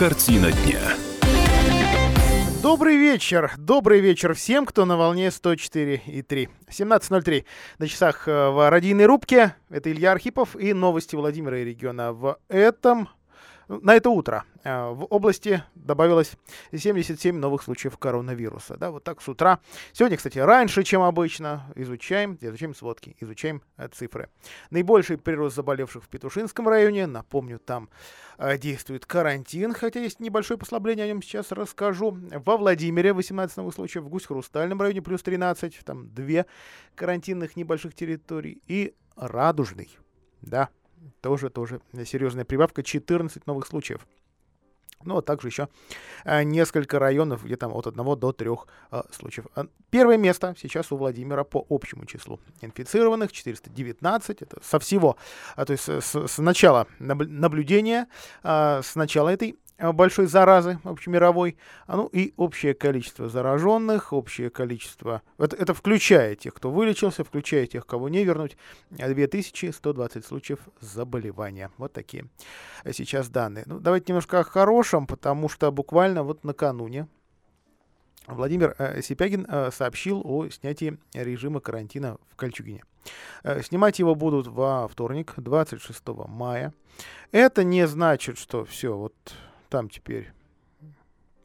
Картина дня. Добрый вечер. Добрый вечер всем, кто на волне 104,3. 17.03 на часах э, в радийной рубке. Это Илья Архипов и новости Владимира и региона. В этом на это утро э, в области добавилось 77 новых случаев коронавируса. Да, вот так с утра. Сегодня, кстати, раньше, чем обычно. Изучаем, изучаем сводки, изучаем э, цифры. Наибольший прирост заболевших в Петушинском районе. Напомню, там э, действует карантин, хотя есть небольшое послабление, о нем сейчас расскажу. Во Владимире 18 новых случаев, в Гусь-Хрустальном районе плюс 13, там две карантинных небольших территорий. И Радужный, да, тоже, тоже серьезная прибавка, 14 новых случаев. Ну, а также еще а, несколько районов, где там от 1 до 3 а, случаев. А, первое место сейчас у Владимира по общему числу инфицированных, 419, это со всего, то есть с, с начала наблюдения, с начала этой Э, большой заразы общемировой, а, ну и общее количество зараженных, общее количество, это, это включая тех, кто вылечился, включая тех, кого не вернуть, 2120 случаев заболевания. Вот такие сейчас данные. Ну, давайте немножко о хорошем, потому что буквально вот накануне Владимир э, Сипягин э, сообщил о снятии режима карантина в Кольчугине. Э, снимать его будут во вторник, 26 мая. Это не значит, что все, вот там теперь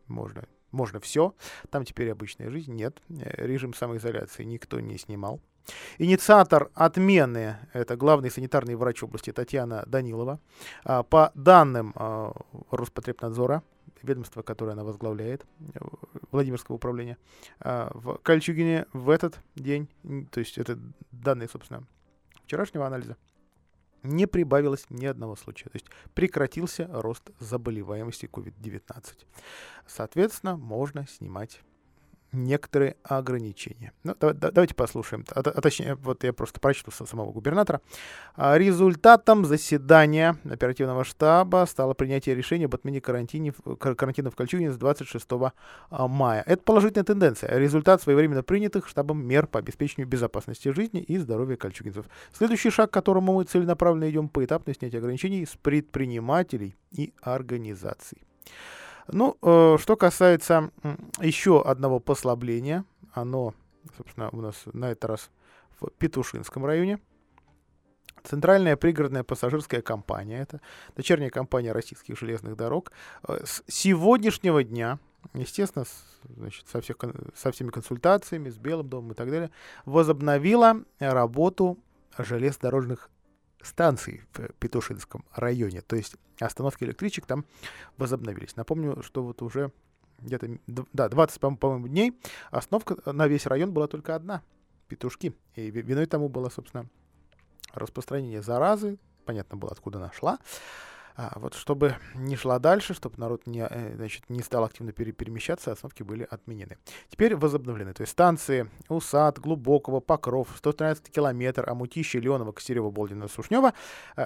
можно, можно все. Там теперь обычная жизнь. Нет, э, режим самоизоляции никто не снимал. Инициатор отмены – это главный санитарный врач области Татьяна Данилова. А, по данным а, Роспотребнадзора, ведомства, которое она возглавляет, э, Владимирского управления, а, в Кольчугине в этот день, то есть это данные, собственно, вчерашнего анализа, не прибавилось ни одного случая. То есть прекратился рост заболеваемости COVID-19. Соответственно, можно снимать некоторые ограничения. Ну, да, да, давайте послушаем. А, а точнее, вот я просто прочту самого губернатора. А, результатом заседания оперативного штаба стало принятие решения об отмене карантина в Кольчугине с 26 а, мая. Это положительная тенденция. Результат своевременно принятых штабом мер по обеспечению безопасности жизни и здоровья кольчугинцев. Следующий шаг, к которому мы целенаправленно идем, поэтапное снятие ограничений с предпринимателей и организаций. Ну, э, что касается еще одного послабления, оно, собственно, у нас на этот раз в Петушинском районе. Центральная пригородная пассажирская компания, это дочерняя компания российских железных дорог, э, с сегодняшнего дня, естественно, с, значит, со, всех, со всеми консультациями, с Белым домом и так далее, возобновила работу железнодорожных станций в Петушинском районе. То есть остановки электричек там возобновились. Напомню, что вот уже где-то да, 20, по-моему, дней остановка на весь район была только одна. Петушки. И виной тому было, собственно, распространение заразы. Понятно было, откуда она шла. А, вот чтобы не шла дальше, чтобы народ не, э, значит, не стал активно пере перемещаться, остановки были отменены. Теперь возобновлены. То есть станции Усад, Глубокого, Покров, 113 километр, Амутище, Леонова, Костерева, Болдина, Сушнева.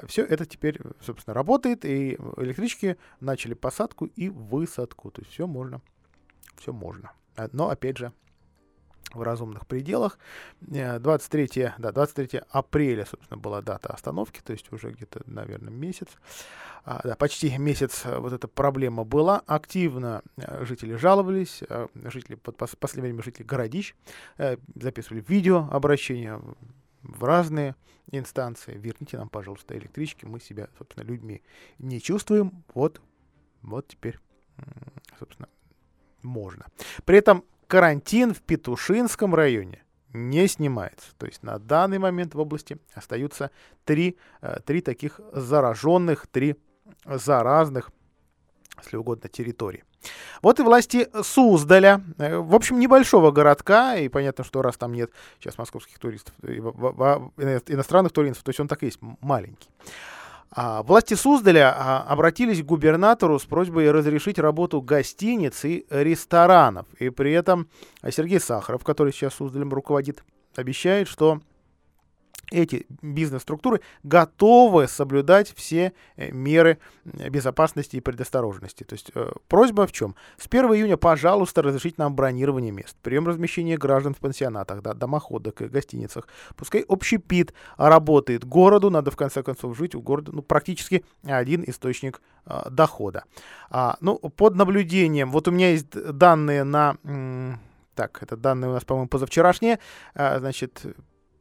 Все это теперь, собственно, работает, и электрички начали посадку и высадку. То есть все можно, все можно. А, но, опять же, в разумных пределах. 23, э, да, 23 апреля, собственно, была дата остановки, то есть уже где-то, наверное, месяц. А, да, почти месяц э, вот эта проблема была. Активно э, жители жаловались, жители, под последнее время жители городищ записывали видео обращения в разные инстанции. Верните нам, пожалуйста, электрички, мы себя, собственно, людьми не чувствуем. Вот, вот теперь, собственно, можно. При этом карантин в Петушинском районе не снимается. То есть на данный момент в области остаются три, э, три таких зараженных, три заразных, если угодно, территории. Вот и власти Суздаля, э, в общем, небольшого городка, и понятно, что раз там нет сейчас московских туристов, иностранных туристов, то есть он так и есть маленький. А, власти Суздаля а, обратились к губернатору с просьбой разрешить работу гостиниц и ресторанов. И при этом Сергей Сахаров, который сейчас Суздалем руководит, обещает, что эти бизнес-структуры готовы соблюдать все э, меры безопасности и предосторожности. То есть э, просьба в чем? С 1 июня, пожалуйста, разрешите нам бронирование мест, прием размещения граждан в пансионатах, да, домоходах и гостиницах. Пускай общепит работает. Городу надо в конце концов жить, у города ну, практически один источник э, дохода. А, ну, под наблюдением, вот у меня есть данные на... Так, это данные у нас, по-моему, позавчерашние. А, значит,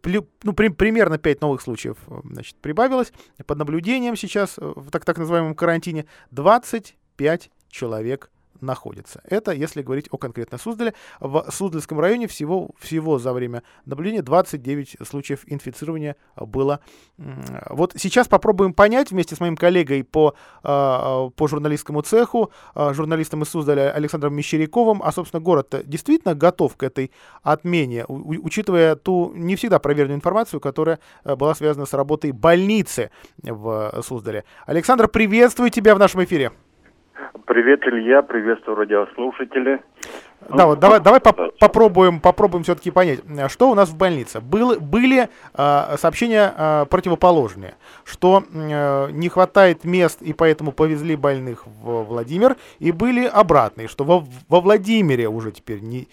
ну, при, примерно 5 новых случаев э, значит, прибавилось. Под наблюдением сейчас э, в так, так называемом карантине 25 человек находится. Это если говорить о конкретно Суздале. В Суздальском районе всего, всего за время наблюдения 29 случаев инфицирования было. Вот сейчас попробуем понять вместе с моим коллегой по, а, по журналистскому цеху, а, журналистом из Суздаля Александром Мещеряковым, а, собственно, город действительно готов к этой отмене, учитывая ту не всегда проверенную информацию, которая э, была связана с работой больницы в Суздале. Александр, приветствую тебя в нашем эфире. Привет, Илья, приветствую радиослушатели. Да, вот давай, давай поп попробуем, попробуем все-таки понять, что у нас в больнице. Был, были э, сообщения э, противоположные, что э, не хватает мест и поэтому повезли больных в Владимир, и были обратные, что во, во Владимире уже теперь не,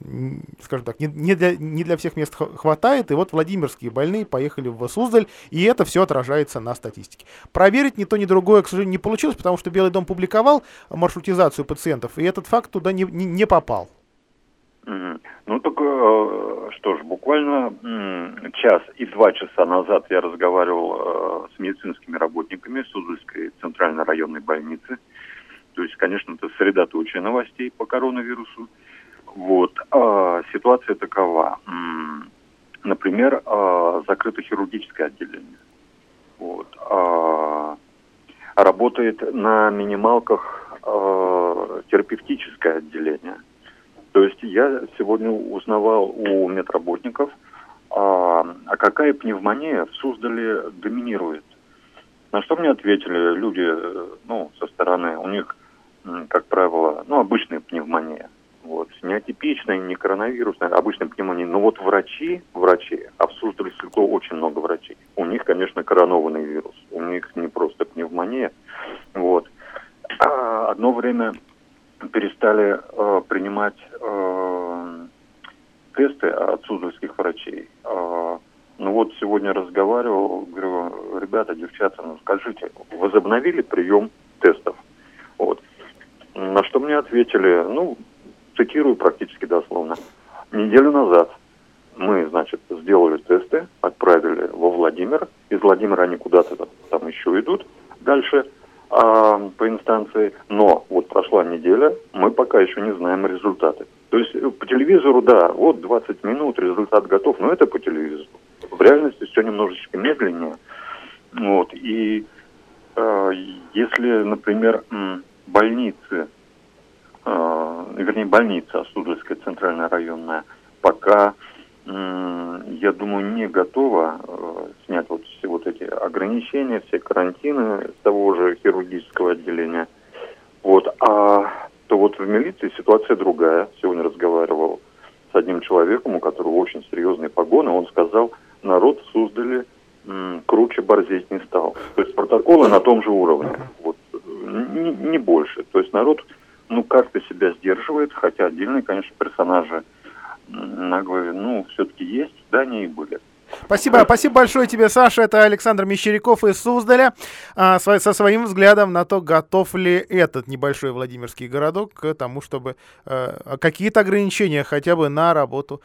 не скажем так, не, не, для, не для всех мест хватает, и вот владимирские больные поехали в Суздаль, и это все отражается на статистике. Проверить ни то, ни другое, к сожалению, не получилось, потому что Белый дом публиковал маршрутизацию пациентов, и этот факт туда не, не, не попал попал? Ну, так э, что ж, буквально час и два часа назад я разговаривал э, с медицинскими работниками Суздальской центральной районной больницы. То есть, конечно, это средоточие новостей по коронавирусу. Вот. А, ситуация такова. Например, а, закрыто хирургическое отделение. Вот. А, работает на минималках а, терапевтическое отделение – то есть я сегодня узнавал у медработников, а, а какая пневмония в Суздале доминирует. На что мне ответили люди, ну, со стороны, у них, как правило, ну, обычная пневмония. Вот, не атипичная, не коронавирусная, обычная пневмония. Но вот врачи, врачи, а в Суздале Селько очень много врачей. У них, конечно, коронованный вирус. У них не просто пневмония. Вот. А одно время перестали э, принимать э, тесты от суздальских врачей. Э, ну вот сегодня разговаривал, говорю, ребята, девчата, ну скажите, возобновили прием тестов? Вот. На что мне ответили, ну, цитирую практически дословно, неделю назад мы, значит, сделали тесты, отправили во Владимир, из Владимира они куда-то там еще идут дальше – а, по инстанции, но вот прошла неделя, мы пока еще не знаем результаты. То есть э, по телевизору, да, вот 20 минут, результат готов, но это по телевизору. В реальности все немножечко медленнее. Вот, и э, если, например, больницы, э, вернее, больница Суздальская центральная районная, пока я думаю, не готова э, снять вот все вот эти ограничения, все карантины с того же хирургического отделения. Вот, а то вот в милиции ситуация другая. Сегодня разговаривал с одним человеком, у которого очень серьезные погоны. Он сказал, народ в Суздале м, круче борзеть не стал. То есть протоколы на том же уровне, вот, не, не больше. То есть народ, ну, как-то себя сдерживает, хотя отдельные, конечно, персонажи наглые, ну, все-таки есть, да, они и были. Спасибо, спасибо большое тебе, Саша. Это Александр Мещеряков из Суздаля а, со своим взглядом на то, готов ли этот небольшой Владимирский городок к тому, чтобы а, какие-то ограничения хотя бы на работу,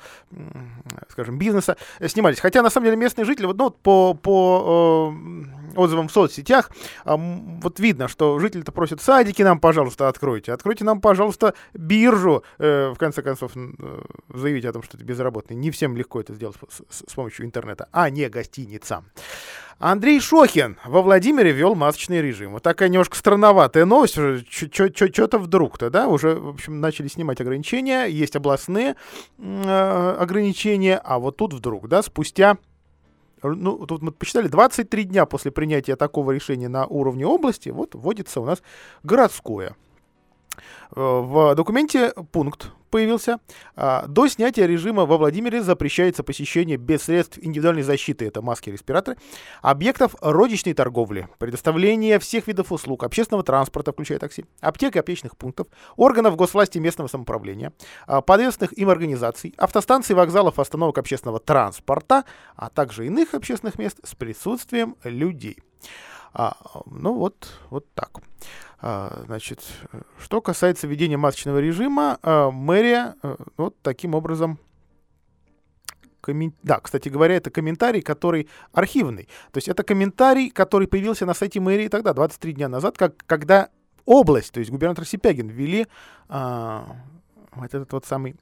скажем, бизнеса снимались. Хотя, на самом деле, местные жители, вот, ну, по, по э, отзывам в соцсетях, э, вот видно, что жители-то просят, садики нам, пожалуйста, откройте. Откройте нам, пожалуйста, биржу. Э, в конце концов, э, заявить о том, что ты безработный. Не всем легко это сделать с, помощью интернета, а не гостиница. Андрей Шохин во Владимире вел масочный режим. Вот такая немножко странноватая новость. Что-то вдруг-то, да, уже, в общем, начали снимать ограничения. Есть областные э, ограничения, а вот тут вдруг, да, спустя ну, тут мы посчитали, 23 дня после принятия такого решения на уровне области, вот вводится у нас городское. В документе пункт появился. А, до снятия режима во Владимире запрещается посещение без средств индивидуальной защиты, это маски и респираторы, объектов розничной торговли, предоставление всех видов услуг, общественного транспорта, включая такси, аптек и аптечных пунктов, органов госвласти местного самоуправления, а, подведомственных им организаций, автостанций, вокзалов, остановок общественного транспорта, а также иных общественных мест с присутствием людей. А, ну вот, вот так. А, значит, что касается введения масочного режима, а, мэрия а, вот таким образом. Да, кстати говоря, это комментарий, который архивный. То есть это комментарий, который появился на сайте мэрии тогда, 23 дня назад, как, когда область, то есть губернатор Сипягин, ввели а, вот этот вот самый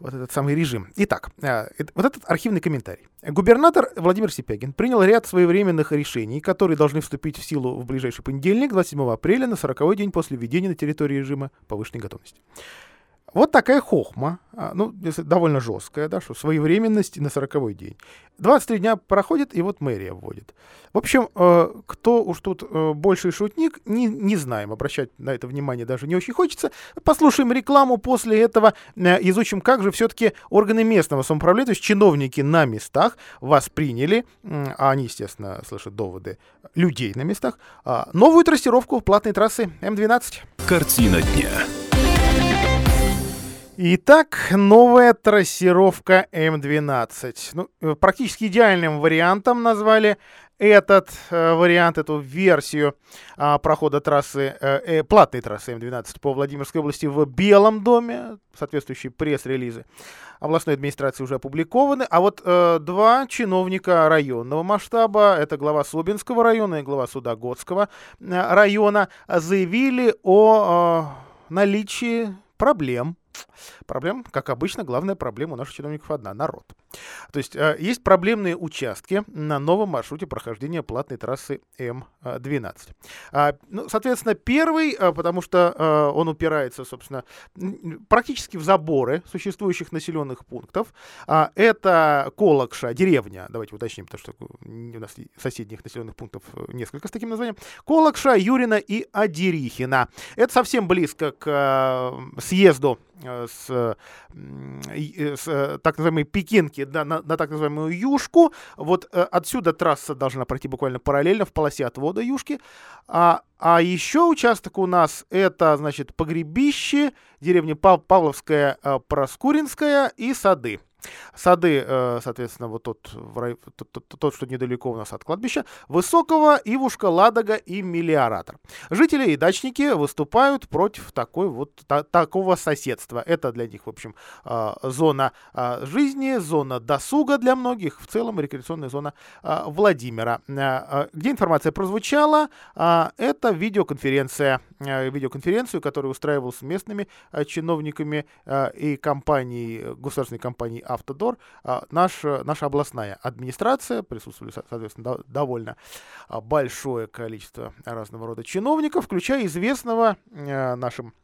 вот этот самый режим. Итак, э, вот этот архивный комментарий. Губернатор Владимир Сипягин принял ряд своевременных решений, которые должны вступить в силу в ближайший понедельник, 27 апреля, на 40-й день после введения на территории режима повышенной готовности. Вот такая хохма, а, ну, довольно жесткая, да, что своевременность на 40 день. 23 дня проходит, и вот мэрия вводит. В общем, э, кто уж тут э, больший шутник, не, не знаем, обращать на это внимание даже не очень хочется. Послушаем рекламу, после этого э, изучим, как же все-таки органы местного самоуправления, то есть чиновники на местах восприняли, а они, естественно, слышат доводы людей на местах, а, новую трассировку платной трассы М12. Картина дня. Итак, новая трассировка М12. Ну, э, практически идеальным вариантом назвали этот э, вариант, эту версию э, прохода трассы, э, э, платной трассы М12 по Владимирской области в Белом доме. Соответствующие пресс-релизы областной администрации уже опубликованы. А вот э, два чиновника районного масштаба, это глава Собинского района и глава Судогодского э, района, заявили о э, наличии проблем Проблем, как обычно, главная проблема у наших чиновников одна – народ. То есть э, есть проблемные участки на новом маршруте прохождения платной трассы М12. А, ну, соответственно, первый, э, потому что э, он упирается, собственно, практически в заборы существующих населенных пунктов. А, это Колокша, деревня, давайте уточним, потому что у нас соседних населенных пунктов несколько с таким названием. Колокша, Юрина и Адерихина. Это совсем близко к съезду с, с так называемой Пекинки да, на, на так называемую Юшку. Вот э, отсюда трасса должна пройти буквально параллельно в полосе отвода Юшки. А, а еще участок у нас это, значит, Погребище, деревня Пав Павловская, э, Проскуринская и Сады. Сады, э, соответственно, вот тот, тот, что недалеко у нас от кладбища, Высокого, Ивушка, Ладога и Мелиоратор. Жители и дачники выступают против такой вот та, такого соседства. Это для них, в общем, э, зона э, жизни, зона досуга для многих, в целом рекреационная зона Владимира. Где информация прозвучала? Это видеоконференция, видеоконференцию, которую устраивал с местными чиновниками и компанией, государственной компанией Автодор, а, наш, наша областная администрация, присутствовали, соответственно, довольно а, большое количество разного рода чиновников, включая известного э, нашим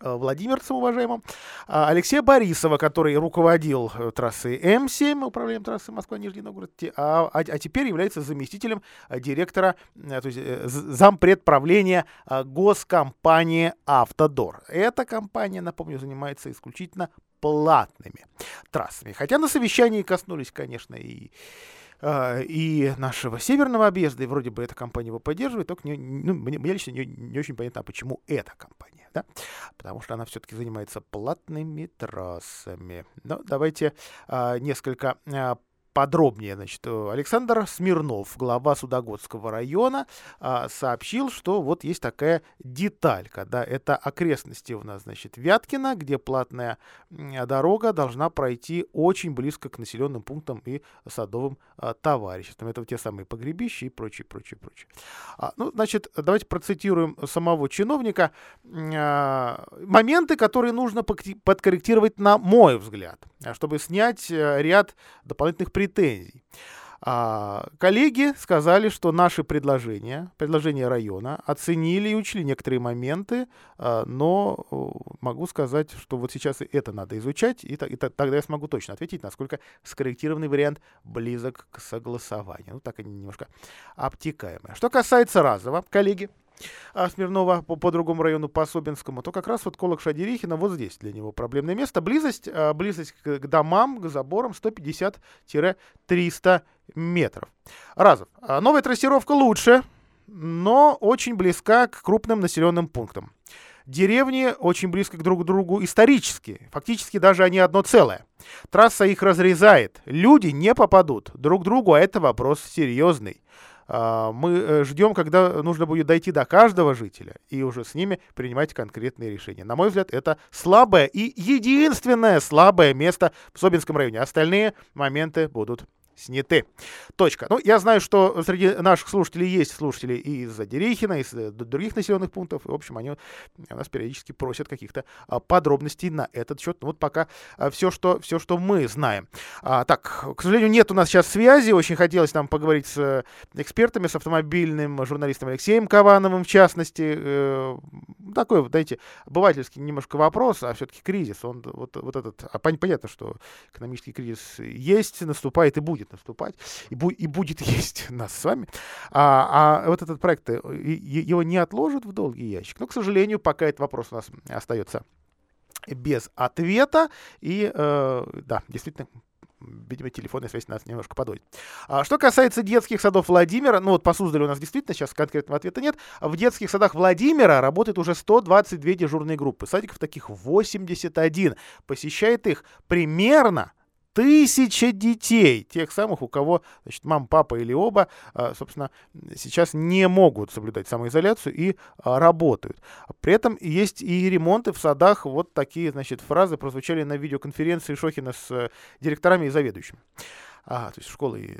э, владимирцем уважаемым, а, Алексея Борисова, который руководил э, трассой М7, управлением трассы Москва-Нижний Новгород, а, а, а теперь является заместителем директора, то есть зампредправления госкомпании «Автодор». Эта компания, напомню, занимается исключительно платными трассами. Хотя на совещании коснулись, конечно, и а, и нашего северного объезда, и вроде бы эта компания его поддерживает, только не, ну, мне, мне лично не, не очень понятно, а почему эта компания, да? Потому что она все-таки занимается платными трассами. Но давайте а, несколько а, подробнее. Значит, э, Александр Смирнов, глава Судогодского района, а, сообщил, что вот есть такая деталь, когда это окрестности у нас, значит, Вяткина, где платная дорога должна пройти очень близко к населенным пунктам и садовым а, товариществам. Это те самые погребища и прочее, прочее, прочее. А, ну, значит, давайте процитируем самого чиновника. Моменты, которые нужно подкорректировать на мой взгляд, чтобы снять э, ряд дополнительных претензий претензий. А, коллеги сказали, что наши предложения, предложения района, оценили и учли некоторые моменты, а, но могу сказать, что вот сейчас и это надо изучать, и, и тогда я смогу точно ответить, насколько скорректированный вариант близок к согласованию. Ну, так они немножко обтекаемые. Что касается разово, коллеги, а, Смирнова по, по другому району, по Особинскому, то как раз вот Колок Шадерихина вот здесь для него проблемное место. Близость, а, близость к, к домам, к заборам 150-300 метров. Разов. А, новая трассировка лучше, но очень близка к крупным населенным пунктам. Деревни очень близко друг к другу исторически. Фактически даже они одно целое. Трасса их разрезает. Люди не попадут друг к другу, а это вопрос серьезный. А, мы э, ждем, когда нужно будет дойти до каждого жителя и уже с ними принимать конкретные решения. На мой взгляд, это слабое и единственное слабое место в Собинском районе. Остальные моменты будут сняты. Точка. Ну, я знаю, что среди наших слушателей есть слушатели и из Дерехина, из э, других населенных пунктов. И, в общем, они у нас периодически просят каких-то а, подробностей на этот счет. Ну, вот пока а, все, что, все, что мы знаем. А, так, к сожалению, нет у нас сейчас связи. Очень хотелось нам поговорить с э, экспертами, с автомобильным журналистом Алексеем Кавановым, в частности. Э, такой, знаете, обывательский немножко вопрос, а все-таки кризис. Он вот, вот этот... А, понятно, что экономический кризис есть, наступает и будет будет наступать и, бу- и будет есть нас с вами. А, а вот этот проект, э, его не отложат в долгий ящик. Но, к сожалению, пока этот вопрос у нас остается без ответа. И э, да, действительно, видимо, телефонная связь нас немножко подводит. А, что касается детских садов Владимира, ну вот по Суздалю у нас действительно сейчас конкретного ответа нет. В детских садах Владимира работает уже 122 дежурные группы. Садиков таких 81. Посещает их примерно тысяча детей, тех самых, у кого, значит, мама, папа или оба, а, собственно, сейчас не могут соблюдать самоизоляцию и а, работают. При этом есть и ремонты в садах. Вот такие, значит, фразы прозвучали на видеоконференции Шохина с э, директорами и заведующими а, то есть школы и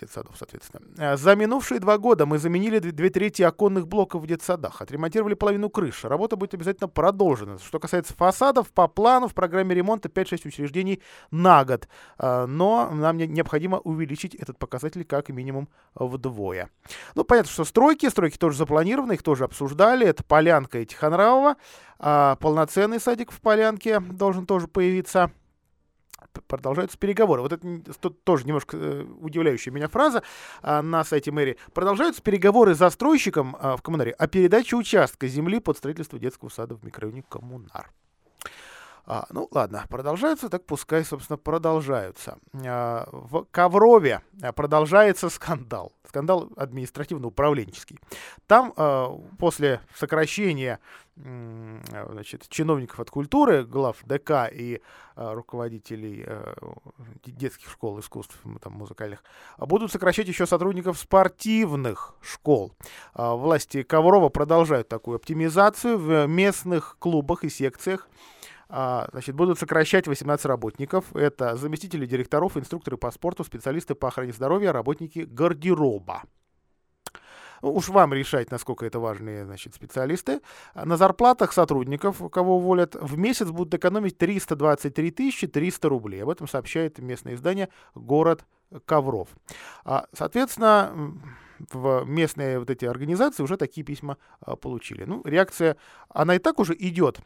детсадов, соответственно. А, за минувшие два года мы заменили две трети оконных блоков в детсадах, отремонтировали половину крыш. Работа будет обязательно продолжена. Что касается фасадов, по плану в программе ремонта 5-6 учреждений на год. А, но нам необходимо увеличить этот показатель как минимум вдвое. Ну, понятно, что стройки, стройки тоже запланированы, их тоже обсуждали. Это Полянка и Тихонравова. А, полноценный садик в Полянке должен тоже появиться продолжаются переговоры. Вот это тоже немножко э, удивляющая меня фраза а, на сайте мэрии. Продолжаются переговоры с застройщиком а, в коммунаре о передаче участка земли под строительство детского сада в микрорайоне Коммунар. А, ну ладно, продолжаются, так пускай, собственно, продолжаются. А, в Коврове а, продолжается скандал. Скандал административно-управленческий. Там а, после сокращения значит, чиновников от культуры, глав ДК и а, руководителей а, детских школ искусств, там, музыкальных, будут сокращать еще сотрудников спортивных школ. А, власти Коврова продолжают такую оптимизацию в местных клубах и секциях. А, значит, будут сокращать 18 работников. Это заместители директоров, инструкторы по спорту, специалисты по охране здоровья, работники гардероба. Уж вам решать, насколько это важные значит, специалисты. На зарплатах сотрудников, кого уволят, в месяц будут экономить 323 300 рублей. Об этом сообщает местное издание «Город Ковров». А, соответственно, в местные вот эти организации уже такие письма а, получили. Ну, реакция, она и так уже идет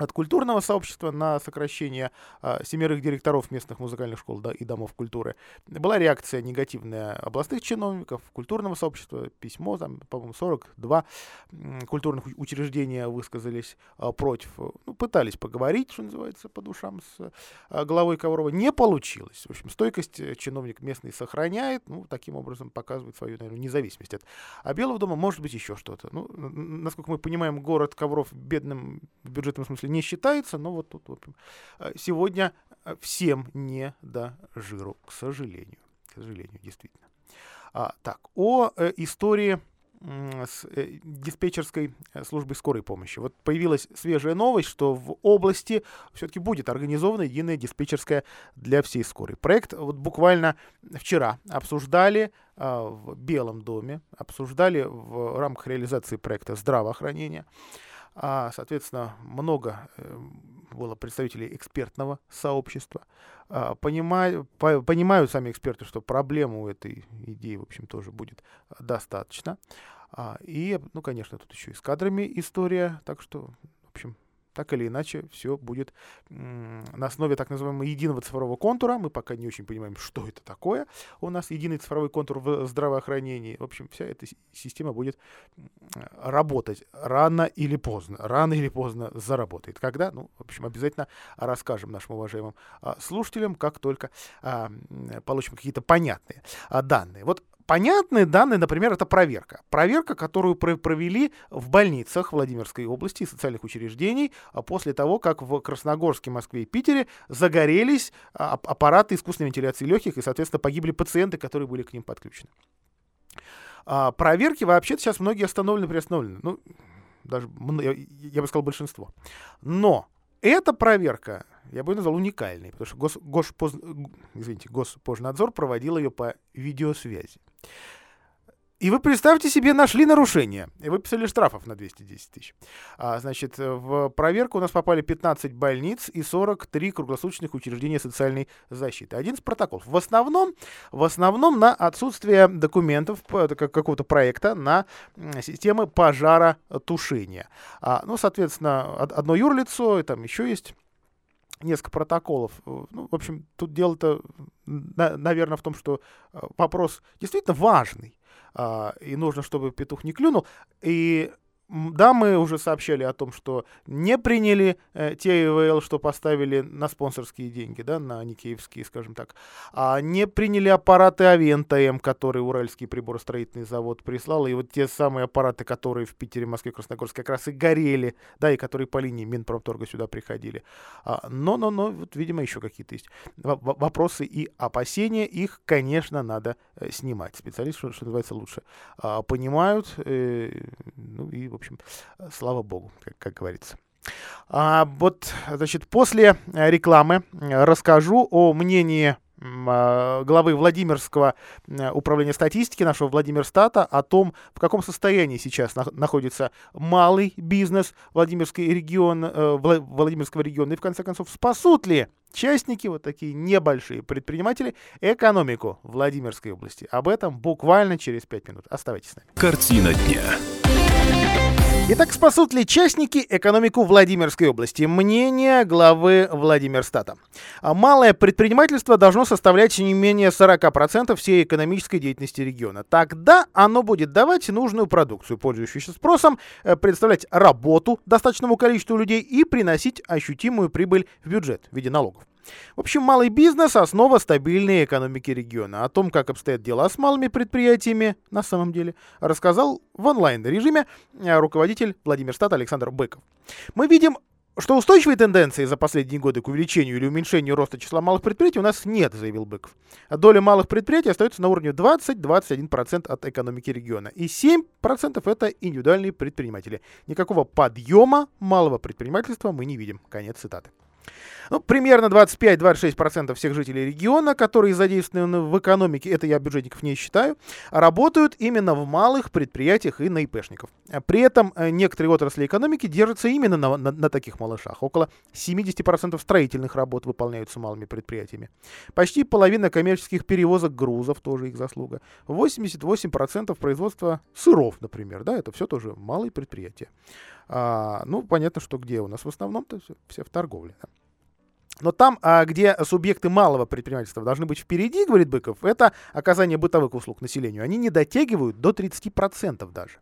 от культурного сообщества на сокращение а, семерых директоров местных музыкальных школ и домов культуры. Была реакция негативная областных чиновников, культурного сообщества, письмо, там, по-моему, 42 культурных учреждения высказались а, против. Ну, пытались поговорить, что называется, по душам с а, главой Коврова. Не получилось. В общем, стойкость э, чиновник местный сохраняет, ну, таким образом показывает свою, наверное, независимость от а Белого дома. Может быть, еще что-то. Ну, насколько мы понимаем, город Ковров бедным в бюджетном смысле не считается, но вот тут, в общем, э, сегодня э, всем не до жиру, к сожалению. К сожалению, действительно. А, так, о э, истории с э, диспетчерской службой скорой помощи. Вот появилась свежая новость, что в области все-таки будет организована единая диспетчерская для всей скорой. Проект вот буквально вчера обсуждали в Белом доме, обсуждали в рамках реализации проекта здравоохранения. А, соответственно, много э, было представителей экспертного сообщества. А, понимаю, по, понимают сами эксперты, что проблем у этой идеи, в общем, тоже будет достаточно. А, и, ну, конечно, тут еще и с кадрами история, так что, так или иначе все будет на основе так называемого единого цифрового контура. Мы пока не очень понимаем, что это такое. У нас единый цифровой контур в здравоохранении. В общем, вся эта система будет работать рано или поздно. Рано или поздно заработает. Когда? Ну, в общем, обязательно расскажем нашим уважаемым а, слушателям, как только а, получим какие-то понятные а, данные. Вот Понятные данные, например, это проверка. Проверка, которую провели в больницах Владимирской области и социальных учреждений а после того, как в Красногорске, Москве и Питере загорелись а, аппараты искусственной вентиляции легких и, соответственно, погибли пациенты, которые были к ним подключены. А проверки вообще-то сейчас многие остановлены, приостановлены. Ну, даже, я бы сказал, большинство. Но эта проверка я бы назвал уникальной, потому что гос, Госпоз, извините, Госпожнадзор проводил ее по видеосвязи. И вы представьте себе, нашли нарушение. И выписали штрафов на 210 тысяч. А, значит, в проверку у нас попали 15 больниц и 43 круглосуточных учреждения социальной защиты. 11 протоколов. В основном, в основном на отсутствие документов какого-то проекта на системы пожаротушения. А, ну, соответственно, одно юрлицо, и там еще есть несколько протоколов. Э, ну, в общем, тут дело-то, наверное, в том, что э, вопрос действительно важный, а, и нужно, чтобы петух не клюнул. И да, мы уже сообщали о том, что не приняли э, те ИВЛ, что поставили на спонсорские деньги, да, на никеевские, скажем так, а не приняли аппараты Авента М, которые Уральский приборостроительный завод прислал, и вот те самые аппараты, которые в Питере, Москве, Красногорске как раз и горели, да, и которые по линии Минпромторга сюда приходили. А, но, но, но, вот, видимо, еще какие-то есть вопросы и опасения, их, конечно, надо э, снимать. Специалисты, что, что называется, лучше а, понимают, э, ну и, в общем, слава богу, как, как говорится. А, вот, значит, после рекламы расскажу о мнении а, главы Владимирского управления статистики, нашего Владимирстата, о том, в каком состоянии сейчас находится малый бизнес Владимирский регион, э, Владимирского региона, и в конце концов, спасут ли частники, вот такие небольшие предприниматели, экономику Владимирской области. Об этом буквально через пять минут. Оставайтесь с нами. Картина дня. Итак, спасут ли частники экономику Владимирской области? Мнение главы Владимирстата. Малое предпринимательство должно составлять не менее 40% всей экономической деятельности региона. Тогда оно будет давать нужную продукцию, пользующуюся спросом, э, представлять работу достаточному количеству людей и приносить ощутимую прибыль в бюджет в виде налогов. В общем, малый бизнес – основа стабильной экономики региона. О том, как обстоят дела с малыми предприятиями, на самом деле, рассказал в онлайн-режиме э, руководитель Владимир Стат Александр Быков. Мы видим что устойчивой тенденции за последние годы к увеличению или уменьшению роста числа малых предприятий у нас нет, заявил Быков. Доля малых предприятий остается на уровне 20-21% от экономики региона. И 7% это индивидуальные предприниматели. Никакого подъема малого предпринимательства мы не видим. Конец цитаты. Ну, примерно 25-26% всех жителей региона, которые задействованы в экономике, это я бюджетников не считаю, работают именно в малых предприятиях и на ИПшников. При этом э, некоторые отрасли экономики держатся именно на, на, на таких малышах. Около 70% строительных работ выполняются малыми предприятиями. Почти половина коммерческих перевозок грузов, тоже их заслуга. 88% производства сыров, например, да, это все тоже малые предприятия. А, ну, понятно, что где у нас в основном-то все, все в торговле. Да. Но там, а, где субъекты малого предпринимательства должны быть впереди, говорит Быков, это оказание бытовых услуг населению. Они не дотягивают до 30% даже.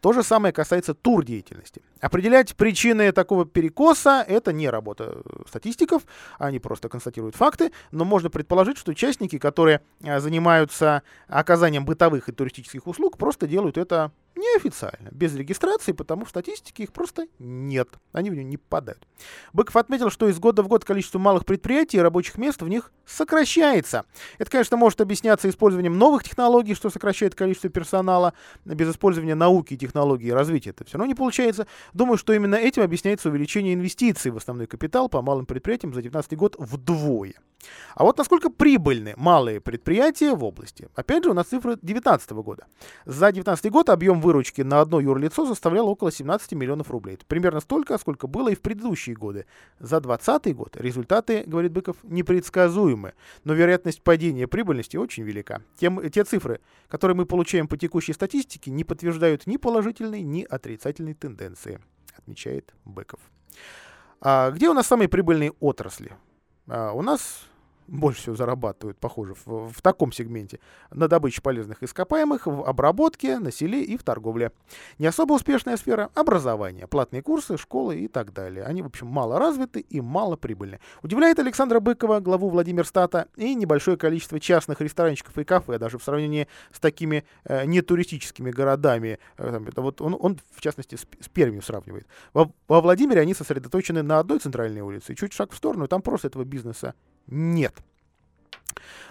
То же самое касается турдеятельности. Определять причины такого перекоса – это не работа статистиков, они просто констатируют факты, но можно предположить, что участники, которые а, занимаются оказанием бытовых и туристических услуг, просто делают это неофициально, без регистрации, потому в статистике их просто нет, они в нее не попадают. Быков отметил, что из года в год количество малых предприятий и рабочих мест в них сокращается. Это, конечно, может объясняться использованием новых технологий, что сокращает количество персонала, без использования науки, технологий и развития это все равно не получается. Думаю, что именно этим объясняется увеличение инвестиций в основной капитал по малым предприятиям за 2019 год вдвое. А вот насколько прибыльны малые предприятия в области? Опять же, у нас цифры 2019 года. За 2019 год объем выручки на одно юрлицо составлял около 17 миллионов рублей. Это примерно столько, сколько было и в предыдущие годы. За 2020 год результаты, говорит Быков, непредсказуемы, но вероятность падения прибыльности очень велика. Тем, те цифры, которые мы получаем по текущей статистике, не подтверждают ни положительной, ни отрицательной тенденции, отмечает Быков. А где у нас самые прибыльные отрасли? А, у нас больше всего зарабатывают, похоже, в, в таком сегменте. На добыче полезных ископаемых, в обработке, на селе и в торговле. Не особо успешная сфера — образование, платные курсы, школы и так далее. Они, в общем, мало развиты и мало прибыльны. Удивляет Александра Быкова, главу Владимирстата, и небольшое количество частных ресторанчиков и кафе, даже в сравнении с такими э, нетуристическими городами. Э, это вот он, он, в частности, с, с Пермью сравнивает. Во, во Владимире они сосредоточены на одной центральной улице, и чуть шаг в сторону, там просто этого бизнеса нет.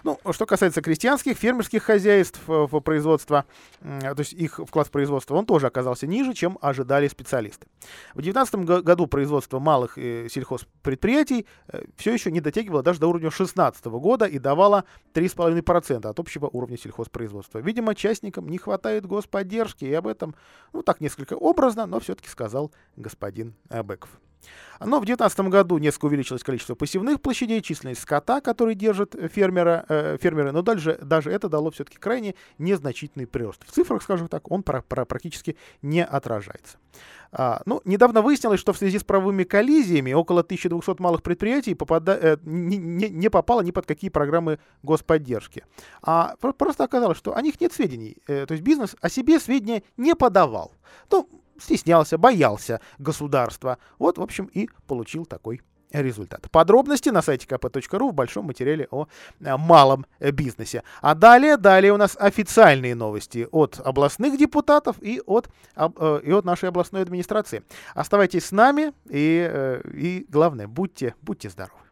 Ну, что касается крестьянских, фермерских хозяйств э, в производство, то есть их вклад в производство, он тоже оказался ниже, чем ожидали специалисты. В 2019 году производство малых э, сельхозпредприятий э, все еще не дотягивало даже до уровня 2016 года и давало 3,5% от общего уровня сельхозпроизводства. Видимо, частникам не хватает господдержки, и об этом, ну так несколько образно, но все-таки сказал господин Беков. Но в 2019 году несколько увеличилось количество посевных площадей, численность скота, который держит фермера, э, фермеры, но дальше, даже это дало все-таки крайне незначительный прирост. В цифрах, скажем так, он про, про, практически не отражается. А, ну, недавно выяснилось, что в связи с правовыми коллизиями около 1200 малых предприятий попада, э, не, не, не попало ни под какие программы господдержки. А просто оказалось, что о них нет сведений. Э, то есть бизнес о себе сведения не подавал. Ну, стеснялся, боялся государства. Вот, в общем, и получил такой результат. Подробности на сайте kp.ru в большом материале о э, малом бизнесе. А далее, далее у нас официальные новости от областных депутатов и от, э, и от нашей областной администрации. Оставайтесь с нами и, э, и главное, будьте, будьте здоровы.